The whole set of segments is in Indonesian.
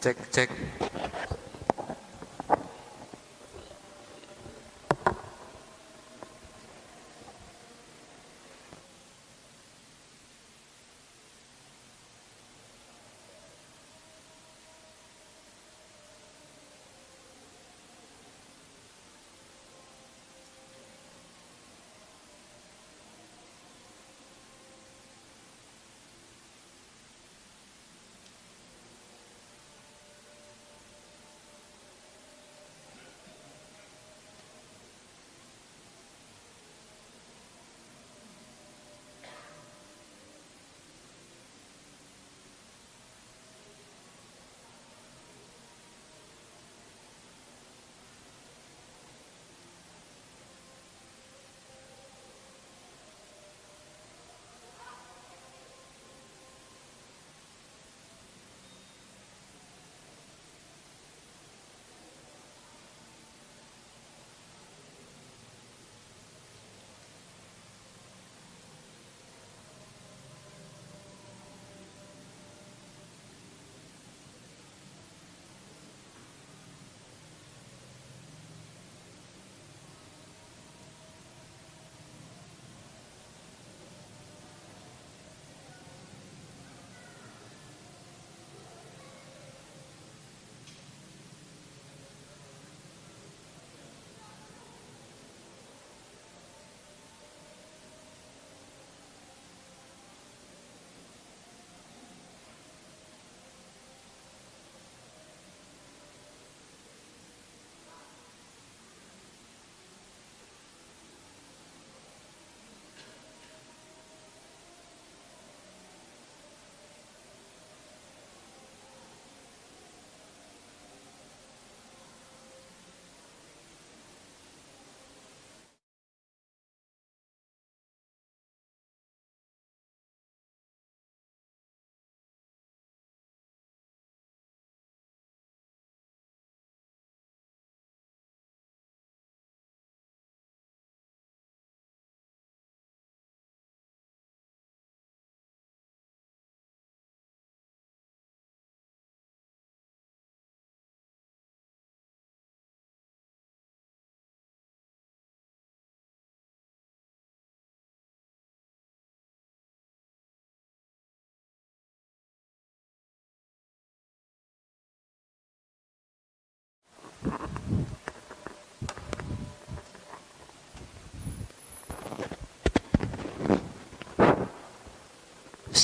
即即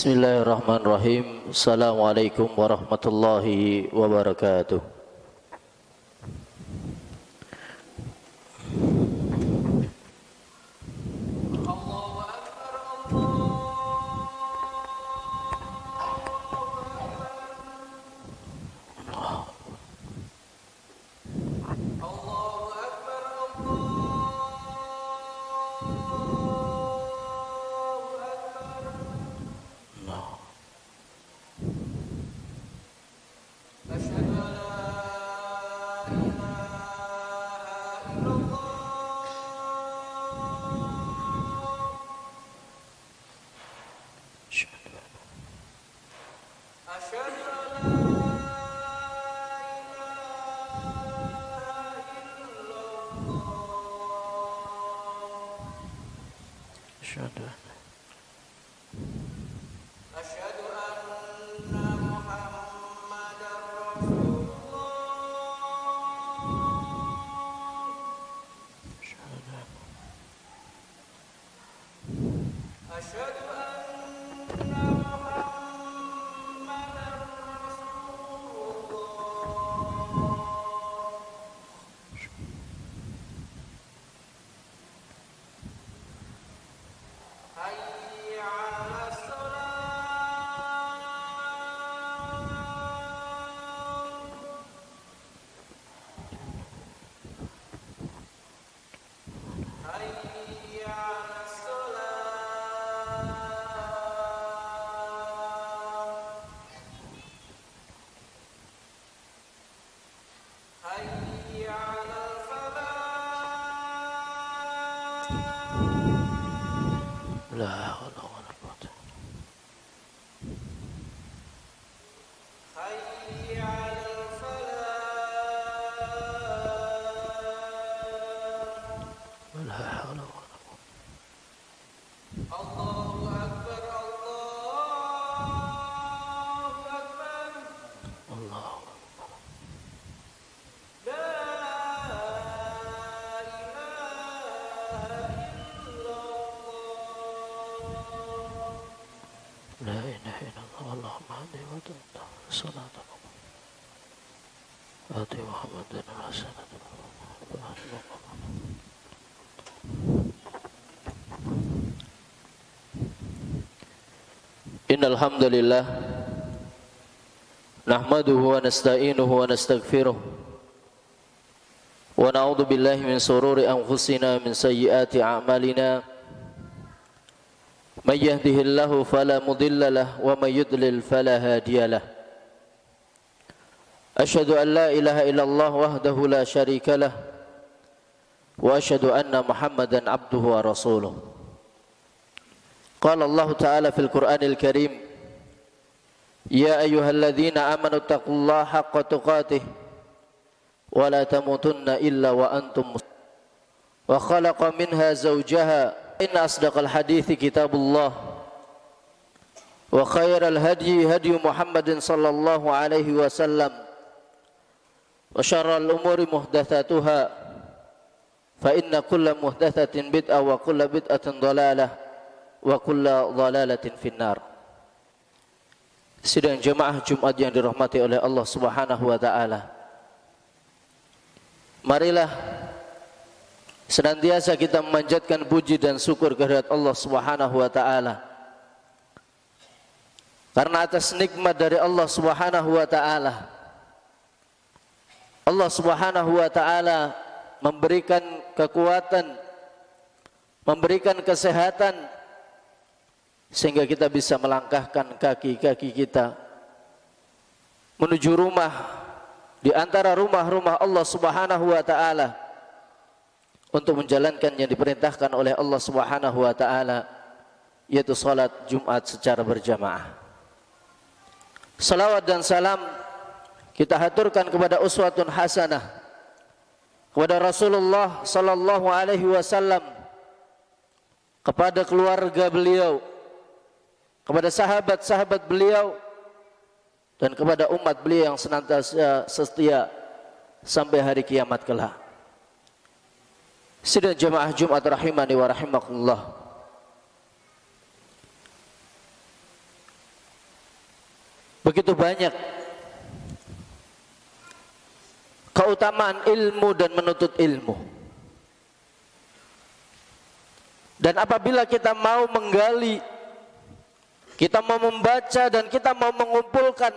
بسم الله الرحمن الرحيم السلام عليكم ورحمة الله وبركاته I don't know. إن الحمد لله نحمده ونستعينه ونستغفره ونعوذ بالله من سرور أنفسنا من سيئات أعمالنا من يهده الله فلا مضل له ومن يضلل فلا هادي له أشهد أن لا إله إلا الله وحده لا شريك له وأشهد أن محمدا عبده ورسوله قال الله تعالى في القرآن الكريم يا أيها الذين آمنوا اتقوا الله حق تقاته ولا تموتن إلا وأنتم مسلمون. وخلق منها زوجها إن أصدق الحديث كتاب الله. وخير الهدي هدي محمد صلى الله عليه وسلم. وشر الأمور محدثاتها فإن كل محدثة بدعة وكل بدعة ضلالة. wa kulla dhalalatin finnar. Sidang jemaah Jumat yang dirahmati oleh Allah Subhanahu wa taala. Marilah senantiasa kita memanjatkan puji dan syukur kehadirat Allah Subhanahu wa taala. Karena atas nikmat dari Allah Subhanahu wa taala Allah Subhanahu wa taala memberikan kekuatan, memberikan kesehatan, sehingga kita bisa melangkahkan kaki-kaki kita menuju rumah di antara rumah-rumah Allah Subhanahu wa taala untuk menjalankan yang diperintahkan oleh Allah Subhanahu wa taala yaitu salat Jumat secara berjamaah. Salawat dan salam kita haturkan kepada uswatun hasanah kepada Rasulullah sallallahu alaihi wasallam kepada keluarga beliau kepada sahabat-sahabat beliau dan kepada umat beliau yang senantiasa setia sampai hari kiamat kelak. Sidang jemaah Jumat rahimani wa rahimakumullah. Begitu banyak keutamaan ilmu dan menuntut ilmu. Dan apabila kita mau menggali, kita mau membaca dan kita mau mengumpulkan,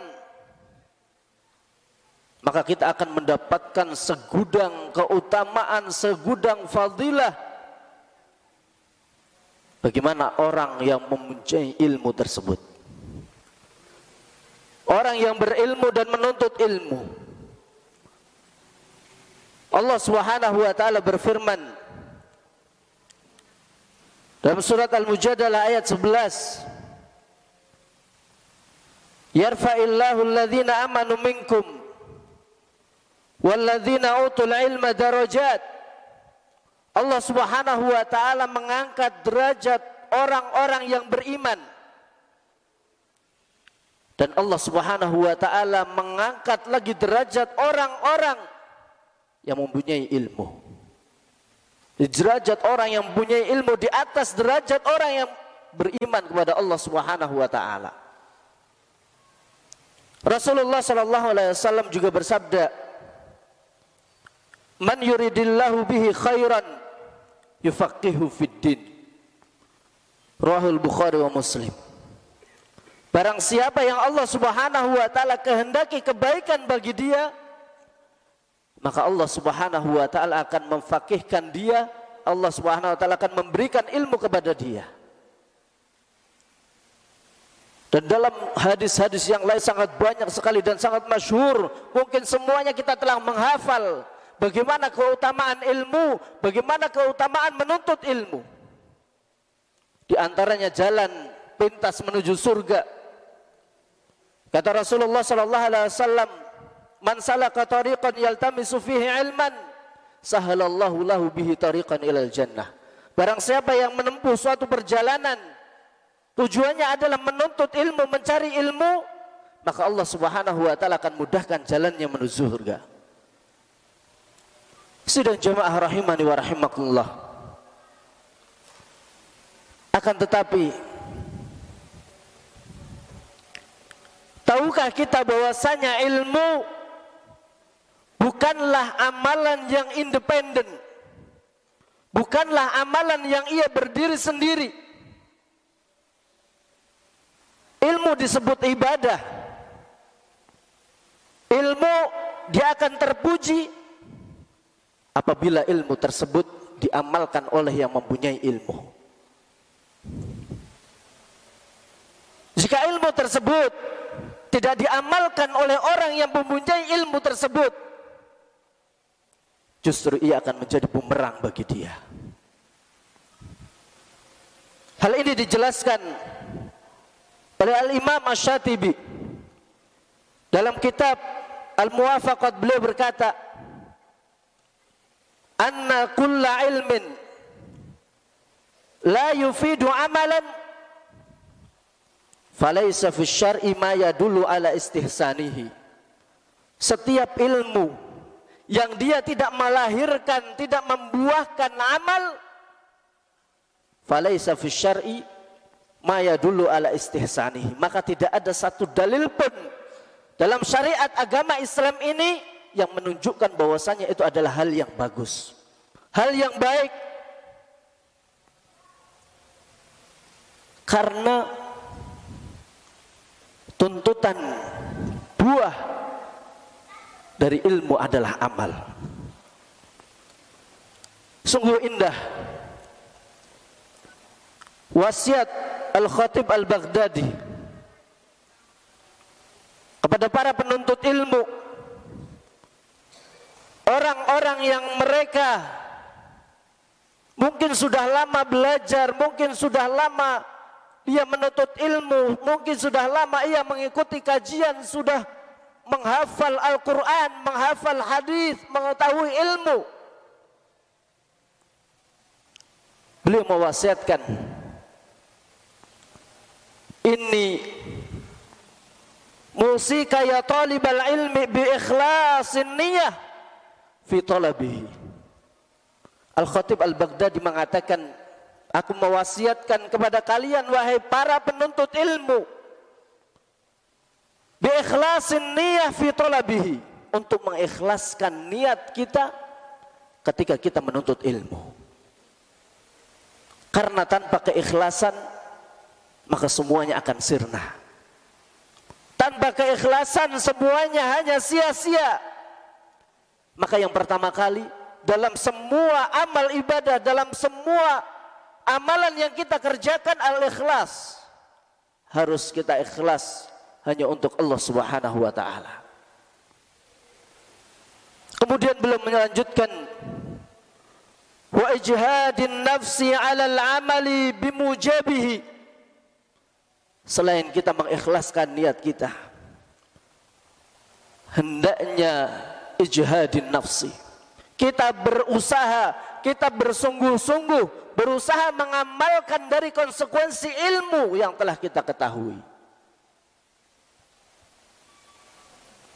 maka kita akan mendapatkan segudang keutamaan, segudang fadilah. Bagaimana orang yang mempunyai ilmu tersebut? Orang yang berilmu dan menuntut ilmu Allah Subhanahu wa taala berfirman dalam surat Al-Mujadalah ayat 11 Yarfa'illahu alladhina amanu minkum walladhina utul ilma darajat Allah Subhanahu wa taala mengangkat derajat orang-orang yang beriman dan Allah Subhanahu wa taala mengangkat lagi derajat orang-orang yang mempunyai ilmu. Derajat orang yang mempunyai ilmu di atas derajat orang yang beriman kepada Allah Subhanahu wa taala. Rasulullah sallallahu alaihi wasallam juga bersabda, "Man yuridillahu bihi khairan yufaqihu fid din." Rahul Bukhari wa Muslim. Barang siapa yang Allah Subhanahu wa taala kehendaki kebaikan bagi dia, maka Allah Subhanahu wa taala akan memfakihkan dia, Allah Subhanahu wa taala akan memberikan ilmu kepada dia. Dan dalam hadis-hadis yang lain sangat banyak sekali dan sangat masyhur, mungkin semuanya kita telah menghafal bagaimana keutamaan ilmu, bagaimana keutamaan menuntut ilmu. Di antaranya jalan pintas menuju surga. Kata Rasulullah sallallahu alaihi wasallam, Man salaka tariqan yaltamisu fihi ilman sahalallahu lahu bihi tariqan ilal jannah. Barang siapa yang menempuh suatu perjalanan tujuannya adalah menuntut ilmu, mencari ilmu, maka Allah Subhanahu wa taala akan mudahkan jalannya menuju surga. Sidang jemaah rahimani wa rahimakumullah. Akan tetapi tahukah kita bahwasanya ilmu bukanlah amalan yang independen. Bukanlah amalan yang ia berdiri sendiri. Ilmu disebut ibadah. Ilmu dia akan terpuji apabila ilmu tersebut diamalkan oleh yang mempunyai ilmu. Jika ilmu tersebut tidak diamalkan oleh orang yang mempunyai ilmu tersebut, justru ia akan menjadi bumerang bagi dia. Hal ini dijelaskan oleh Al-Imam Ash-Shatibi. Dalam kitab Al-Muwafaqat beliau berkata anna kulla ilmin la yufidu amalan falaysa fi syar'i ma yadullu ala istihsanihi. Setiap ilmu yang dia tidak melahirkan, tidak membuahkan amal, falaisa fi syar'i ma yadullu ala istihsanihi. Maka tidak ada satu dalil pun dalam syariat agama Islam ini yang menunjukkan bahwasanya itu adalah hal yang bagus. Hal yang baik. Karena tuntutan buah dari ilmu adalah amal. Sungguh indah wasiat Al-Khatib Al-Baghdadi kepada para penuntut ilmu orang-orang yang mereka mungkin sudah lama belajar, mungkin sudah lama ia menuntut ilmu, mungkin sudah lama ia mengikuti kajian, sudah menghafal Al-Quran, menghafal hadis, mengetahui ilmu. Beliau mewasiatkan ini musika ya talibal ilmi bi ikhlasin niyah fi talabihi. Al-Khatib Al-Baghdadi mengatakan, aku mewasiatkan kepada kalian wahai para penuntut ilmu Biikhlasin niyah fi talabihi. Untuk mengikhlaskan niat kita ketika kita menuntut ilmu. Karena tanpa keikhlasan maka semuanya akan sirna. Tanpa keikhlasan semuanya hanya sia-sia. Maka yang pertama kali dalam semua amal ibadah, dalam semua amalan yang kita kerjakan al-ikhlas. Harus kita ikhlas hanya untuk Allah Subhanahu wa taala. Kemudian belum melanjutkan wa ijhadin nafsi 'ala al-amali bimujabihi. Selain kita mengikhlaskan niat kita, hendaknya ijhadin nafsi. Kita berusaha, kita bersungguh-sungguh berusaha mengamalkan dari konsekuensi ilmu yang telah kita ketahui.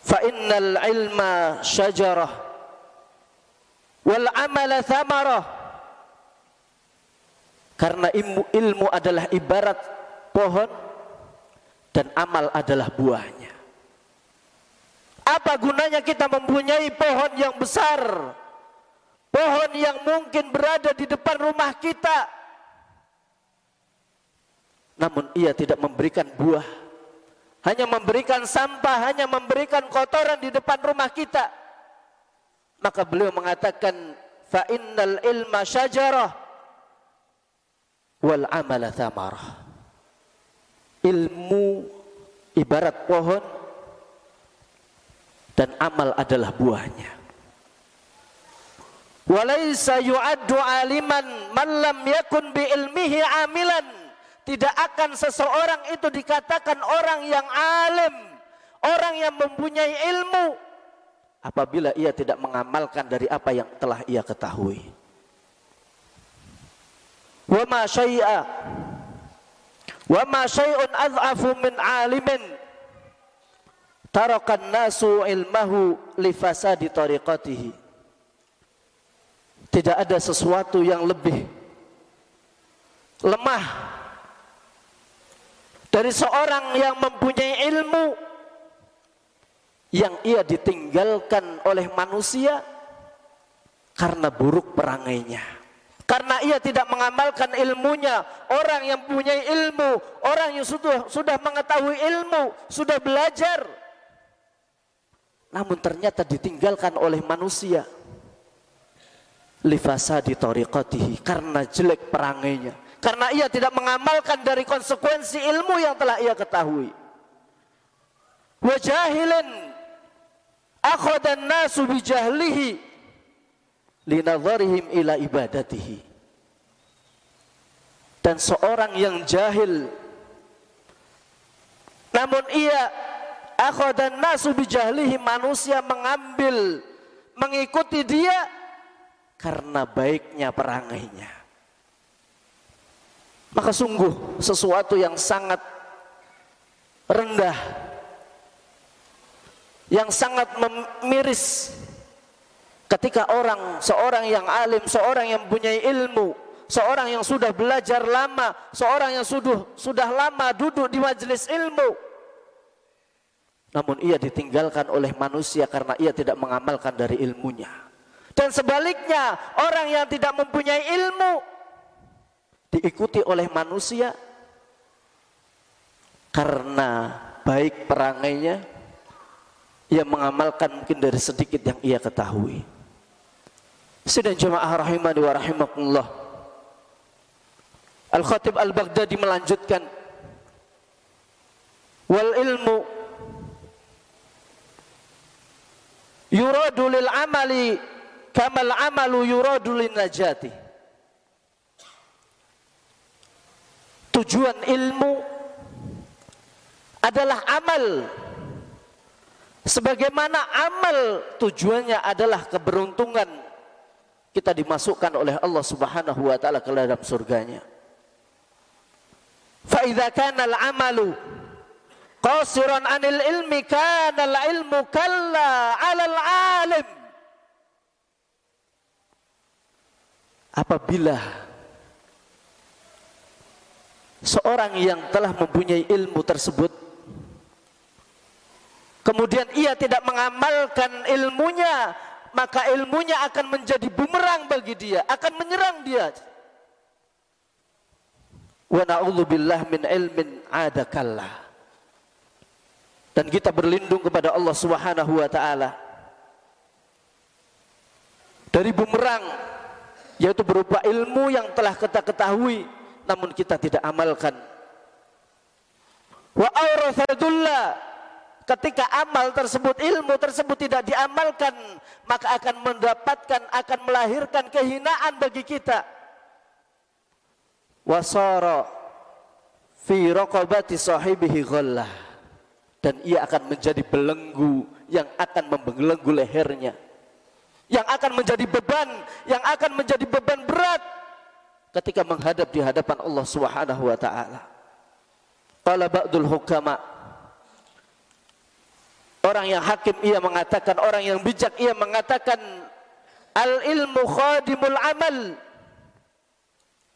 fa innal ilma syajarah wal amala thamarah karena ilmu, ilmu adalah ibarat pohon dan amal adalah buahnya apa gunanya kita mempunyai pohon yang besar pohon yang mungkin berada di depan rumah kita namun ia tidak memberikan buah hanya memberikan sampah, hanya memberikan kotoran di depan rumah kita. Maka beliau mengatakan fa innal ilma syajarah wal amala thamarah. Ilmu ibarat pohon dan amal adalah buahnya. Walaysa yu'addu aliman man lam yakun bi ilmihi amilan tidak akan seseorang itu dikatakan orang yang alim, orang yang mempunyai ilmu apabila ia tidak mengamalkan dari apa yang telah ia ketahui. Wa ma syai'a wa ma syai'un adhafu min alimin tarakan nasu ilmahu li fasadi tariqatihi. Tidak ada sesuatu yang lebih lemah dari seorang yang mempunyai ilmu yang ia ditinggalkan oleh manusia karena buruk perangainya. Karena ia tidak mengamalkan ilmunya, orang yang punya ilmu, orang yang sudah sudah mengetahui ilmu, sudah belajar, namun ternyata ditinggalkan oleh manusia. Lifasadi tariqatihi karena jelek perangainya, karena ia tidak mengamalkan dari konsekuensi ilmu yang telah ia ketahui. Wajahilin akhadan nasu bijahlihi linadharihim ila ibadatihi. Dan seorang yang jahil namun ia akhadan nasu bijahlihi manusia mengambil mengikuti dia karena baiknya perangainya. Maka sungguh sesuatu yang sangat rendah yang sangat memiris Ketika orang, seorang yang alim, seorang yang punya ilmu, seorang yang sudah belajar lama, seorang yang sudah sudah lama duduk di majelis ilmu, namun ia ditinggalkan oleh manusia karena ia tidak mengamalkan dari ilmunya. Dan sebaliknya, orang yang tidak mempunyai ilmu diikuti oleh manusia karena baik perangainya, ia mengamalkan mungkin dari sedikit yang ia ketahui. Sidang jemaah rahimani wa rahimakumullah. Al-Khatib Al-Baghdadi melanjutkan wal ilmu yuradu lil amali kamal amalu yuradu lin najati. Tujuan ilmu adalah amal sebagaimana amal tujuannya adalah keberuntungan kita dimasukkan oleh Allah Subhanahu wa taala ke dalam surganya. Fa idza kana al-amalu qasiran 'anil ilmi kana al-ilmu kalla 'ala al-alim. Apabila seorang yang telah mempunyai ilmu tersebut kemudian ia tidak mengamalkan ilmunya maka ilmunya akan menjadi bumerang bagi dia, akan menyerang dia. Wa na'udzubillah min ilmin adakallah. Dan kita berlindung kepada Allah Subhanahu wa taala dari bumerang yaitu berupa ilmu yang telah kita ketahui namun kita tidak amalkan. Wa ketika amal tersebut, ilmu tersebut tidak diamalkan, maka akan mendapatkan, akan melahirkan kehinaan bagi kita. Wasara fi raqabati sahibihi ghallah. Dan ia akan menjadi belenggu yang akan membelenggu lehernya. Yang akan menjadi beban, yang akan menjadi beban berat ketika menghadap di hadapan Allah Subhanahu wa taala. Qala ba'dul hukama Orang yang hakim ia mengatakan, orang yang bijak ia mengatakan al ilmu khadimul amal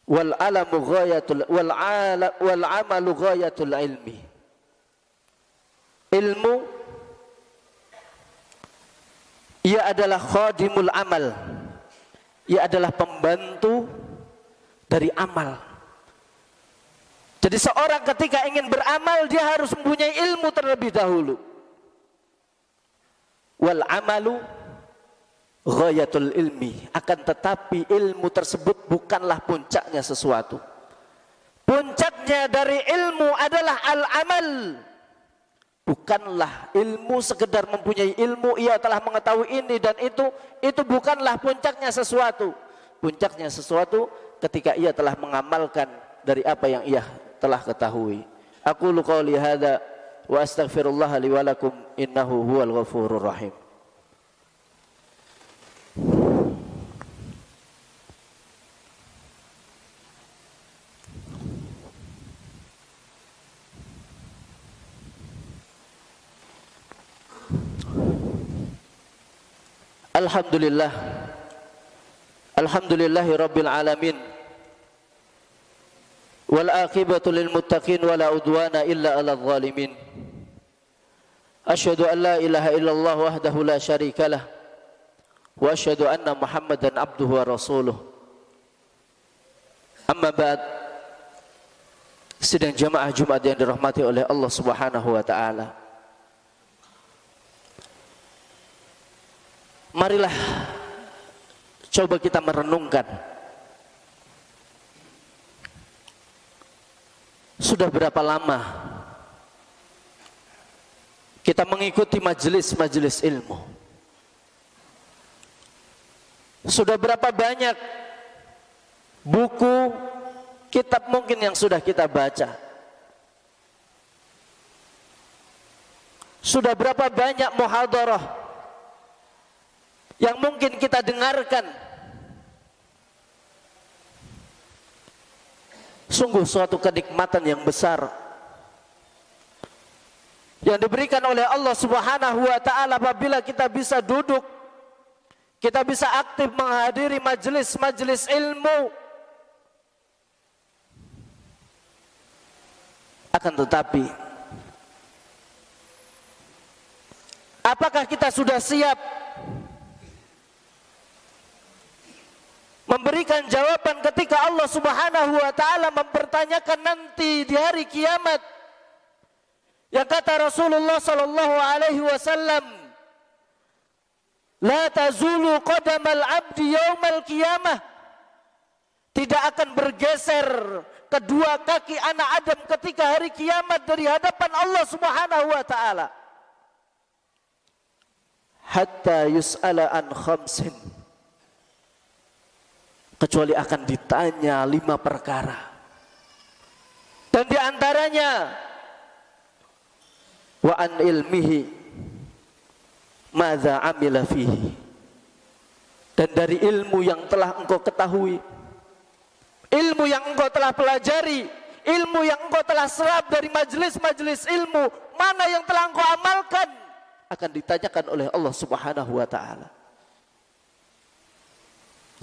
wal alamu ghayatul wal ala wal amalu ghayatul ilmi. Ilmu ia adalah khadimul amal. Ia adalah pembantu dari amal. Jadi seorang ketika ingin beramal dia harus mempunyai ilmu terlebih dahulu wal amalu ghayatul ilmi. Akan tetapi ilmu tersebut bukanlah puncaknya sesuatu. Puncaknya dari ilmu adalah al amal bukanlah ilmu sekedar mempunyai ilmu ia telah mengetahui ini dan itu. Itu bukanlah puncaknya sesuatu. Puncaknya sesuatu ketika ia telah mengamalkan dari apa yang ia telah ketahui. Aku qauli hadza وأستغفر الله لي ولكم إنه هو الغفور الرحيم. الحمد لله. الحمد لله رب العالمين. wal للمتقين ولا muttaqin إلا udwana illa 'alal zalimin. Asyhadu an la ilaha illallah wahdahu la syarikalah wa asyhadu anna muhammadan abduhu wa rasuluh. Sidang jamaah Jumat yang dirahmati oleh Allah Subhanahu wa taala. Marilah coba kita merenungkan Sudah berapa lama kita mengikuti majelis-majelis ilmu? Sudah berapa banyak buku, kitab mungkin yang sudah kita baca? Sudah berapa banyak muhadarah yang mungkin kita dengarkan? Sungguh suatu kenikmatan yang besar. Yang diberikan oleh Allah Subhanahu wa taala apabila kita bisa duduk kita bisa aktif menghadiri majelis-majelis ilmu. Akan tetapi apakah kita sudah siap memberikan jawaban ketika Allah Subhanahu wa taala mempertanyakan nanti di hari kiamat. Yang kata Rasulullah sallallahu alaihi wasallam, "La tazulu qadamal 'abdi yaumal qiyamah." Tidak akan bergeser kedua kaki anak Adam ketika hari kiamat dari hadapan Allah Subhanahu wa taala. Hatta yus'ala an khamsin kecuali akan ditanya lima perkara. Dan di antaranya wa an ilmihi madza amila fihi. Dan dari ilmu yang telah engkau ketahui, ilmu yang engkau telah pelajari, ilmu yang engkau telah serap dari majelis-majelis ilmu, mana yang telah engkau amalkan akan ditanyakan oleh Allah Subhanahu wa taala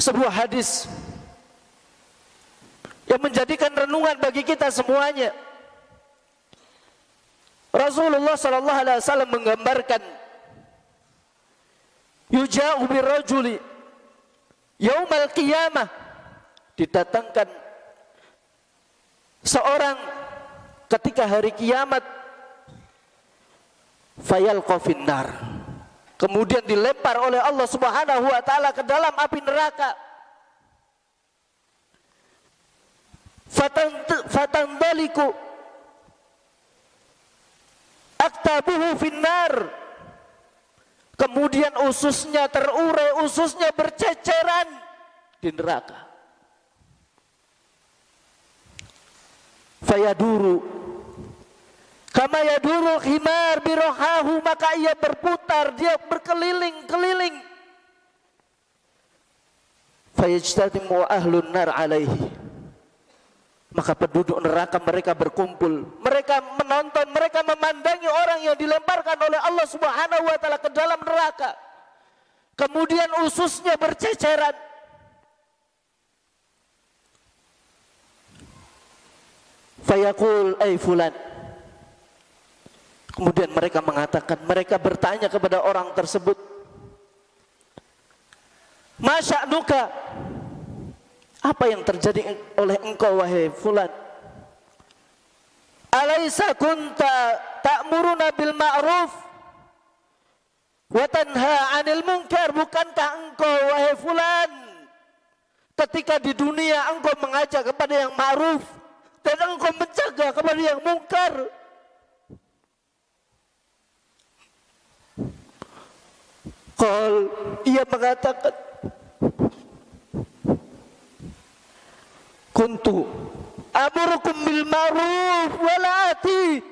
sebuah hadis yang menjadikan renungan bagi kita semuanya. Rasulullah sallallahu alaihi wasallam menggambarkan yuja'u birrajuli yaumal qiyamah didatangkan seorang ketika hari kiamat fayal finnar kemudian dilempar oleh Allah Subhanahu wa taala ke dalam api neraka. Fatandaliku aktabuhu finnar. Kemudian ususnya terurai, ususnya berceceran di neraka. Fayaduru Kama yadurul khimar birohahu maka ia berputar, dia berkeliling-keliling. Fayajtadimu ahlun nar alaihi. Maka penduduk neraka mereka berkumpul. Mereka menonton, mereka memandangi orang yang dilemparkan oleh Allah Subhanahu wa taala ke dalam neraka. Kemudian ususnya berceceran. Fayaqul ay fulan Kemudian mereka mengatakan, mereka bertanya kepada orang tersebut, Masya nuka, apa yang terjadi oleh engkau wahai fulan? Kunta ta'muruna bil ma'ruf wa tanha 'anil munkar? Bukankah engkau wahai fulan ketika di dunia engkau mengajak kepada yang ma'ruf dan engkau mencegah kepada yang mungkar Qal ia mengatakan Kuntu amurukum bil ma'ruf walati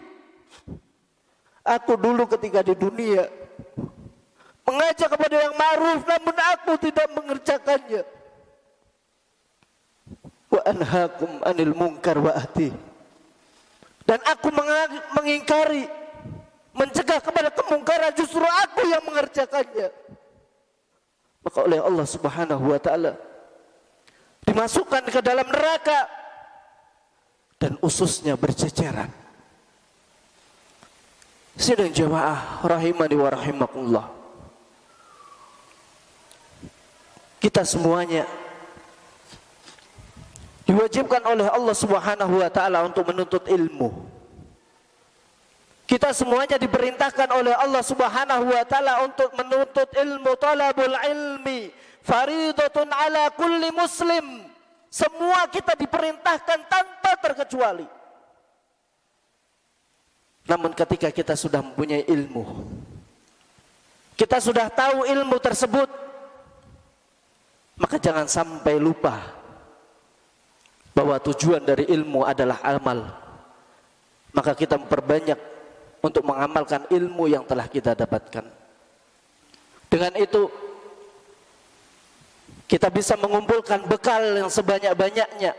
Aku dulu ketika di dunia mengajak kepada yang ma'ruf namun aku tidak mengerjakannya. Wa anhaakum anil munkar wa ati. Dan aku mengingkari mencegah kepada kemungkaran justru aku yang mengerjakannya maka oleh Allah Subhanahu wa taala dimasukkan ke dalam neraka dan ususnya berceceran Sidang jamaah rahimani wa rahimakumullah. Kita semuanya diwajibkan oleh Allah Subhanahu wa taala untuk menuntut ilmu. Kita semuanya diperintahkan oleh Allah Subhanahu wa taala untuk menuntut ilmu talabul ilmi faridatun ala kulli muslim. Semua kita diperintahkan tanpa terkecuali. Namun ketika kita sudah mempunyai ilmu, kita sudah tahu ilmu tersebut, maka jangan sampai lupa bahwa tujuan dari ilmu adalah amal. Maka kita memperbanyak untuk mengamalkan ilmu yang telah kita dapatkan. Dengan itu kita bisa mengumpulkan bekal yang sebanyak-banyaknya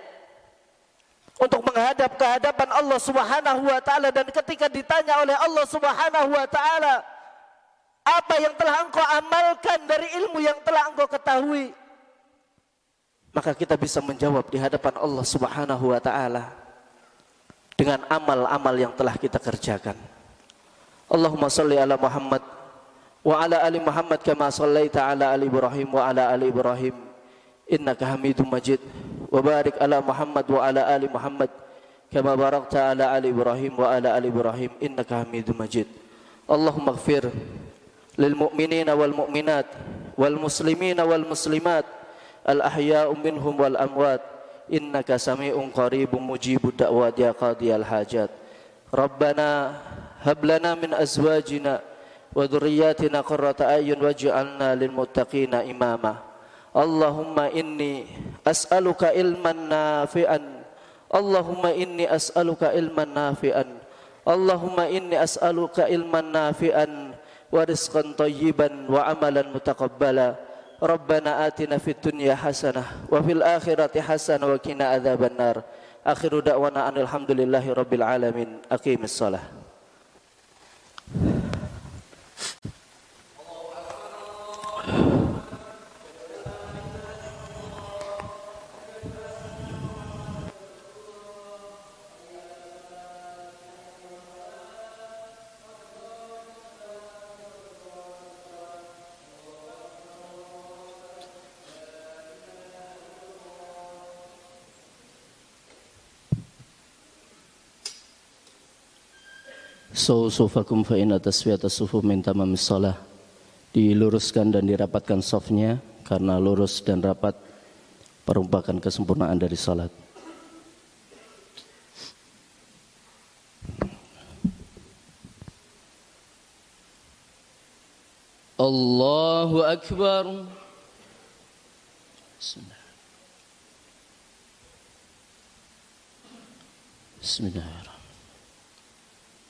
untuk menghadap ke hadapan Allah Subhanahu wa taala dan ketika ditanya oleh Allah Subhanahu wa taala apa yang telah engkau amalkan dari ilmu yang telah engkau ketahui maka kita bisa menjawab di hadapan Allah Subhanahu wa taala dengan amal-amal yang telah kita kerjakan. Allahumma salli ala Muhammad wa ala ali Muhammad kama sallaita ala ali Ibrahim wa ala ali Ibrahim. Innaka Hamidum Majid. Wa barik ala Muhammad wa ala ali Muhammad kama barakta ala ali Ibrahim wa ala ali Ibrahim. Innaka Hamidum Majid. Allahumma ighfir lil mu'minina wal mu'minat wal muslimina wal muslimat al-ahya'u minhum wal amwat. Innaka sami'un qaribun mujibud da'wat ya qadiyal hajat. Rabbana هب لنا من أزواجنا وذرياتنا قرة أعين واجعلنا للمتقين إماما. اللهم إني أسألك علما نافعا. اللهم إني أسألك علما نافعا. اللهم إني أسألك علما نافعا ورزقا طيبا وعملا متقبلا. ربنا آتنا في الدنيا حسنة وفي الآخرة حسنة وكنا عذاب النار. آخر دعوانا أن الحمد لله رب العالمين. أقيم الصلاة. Sufufakum fa inna tasfiyata sufuf min tamamis shalah. Diluruskan dan dirapatkan sofnya karena lurus dan rapat merupakan kesempurnaan dari salat. Allahu Akbar. Bismillah. Bismillah.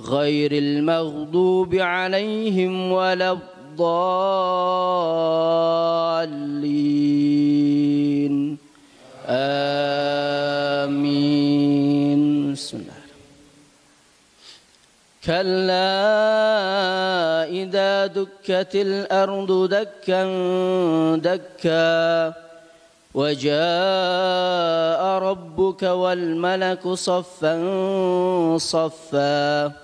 غير المغضوب عليهم ولا الضالين. آمين. بسم الله. كلا إذا دكت الأرض دكا دكا وجاء ربك والملك صفا صفا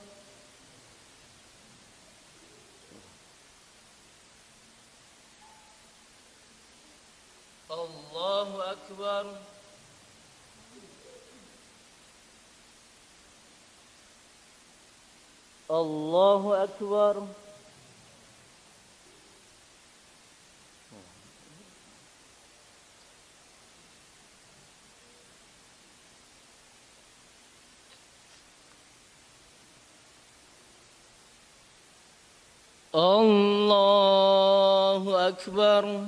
الله أكبر. الله أكبر. الله أكبر.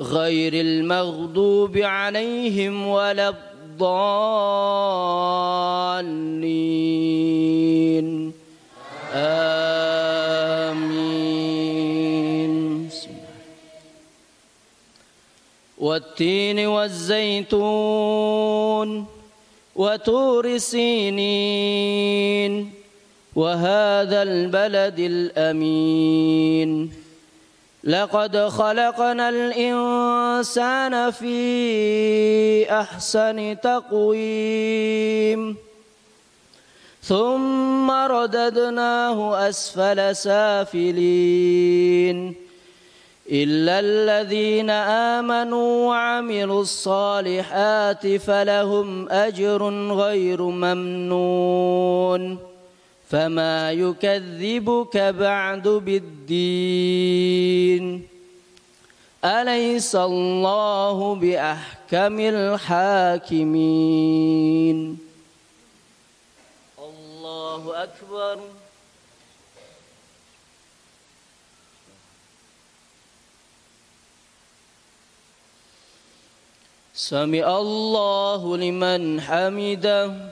غير المغضوب عليهم ولا الضالين. آمين. والتين والزيتون وتور سينين وهذا البلد الأمين. لقد خلقنا الإنسان في أحسن تقويم. ثم رددناه أسفل سافلين. إلا الذين آمنوا وعملوا الصالحات فلهم أجر غير ممنون. فما يكذبك بعد بالدين أليس الله بأحكم الحاكمين الله أكبر. سمع الله لمن حمده.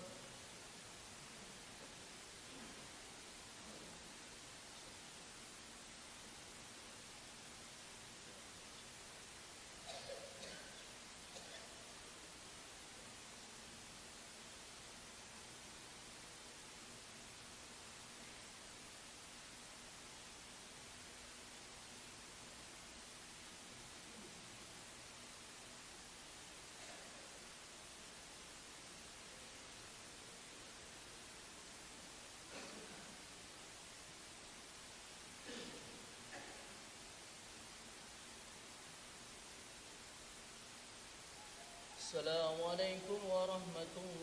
什么动物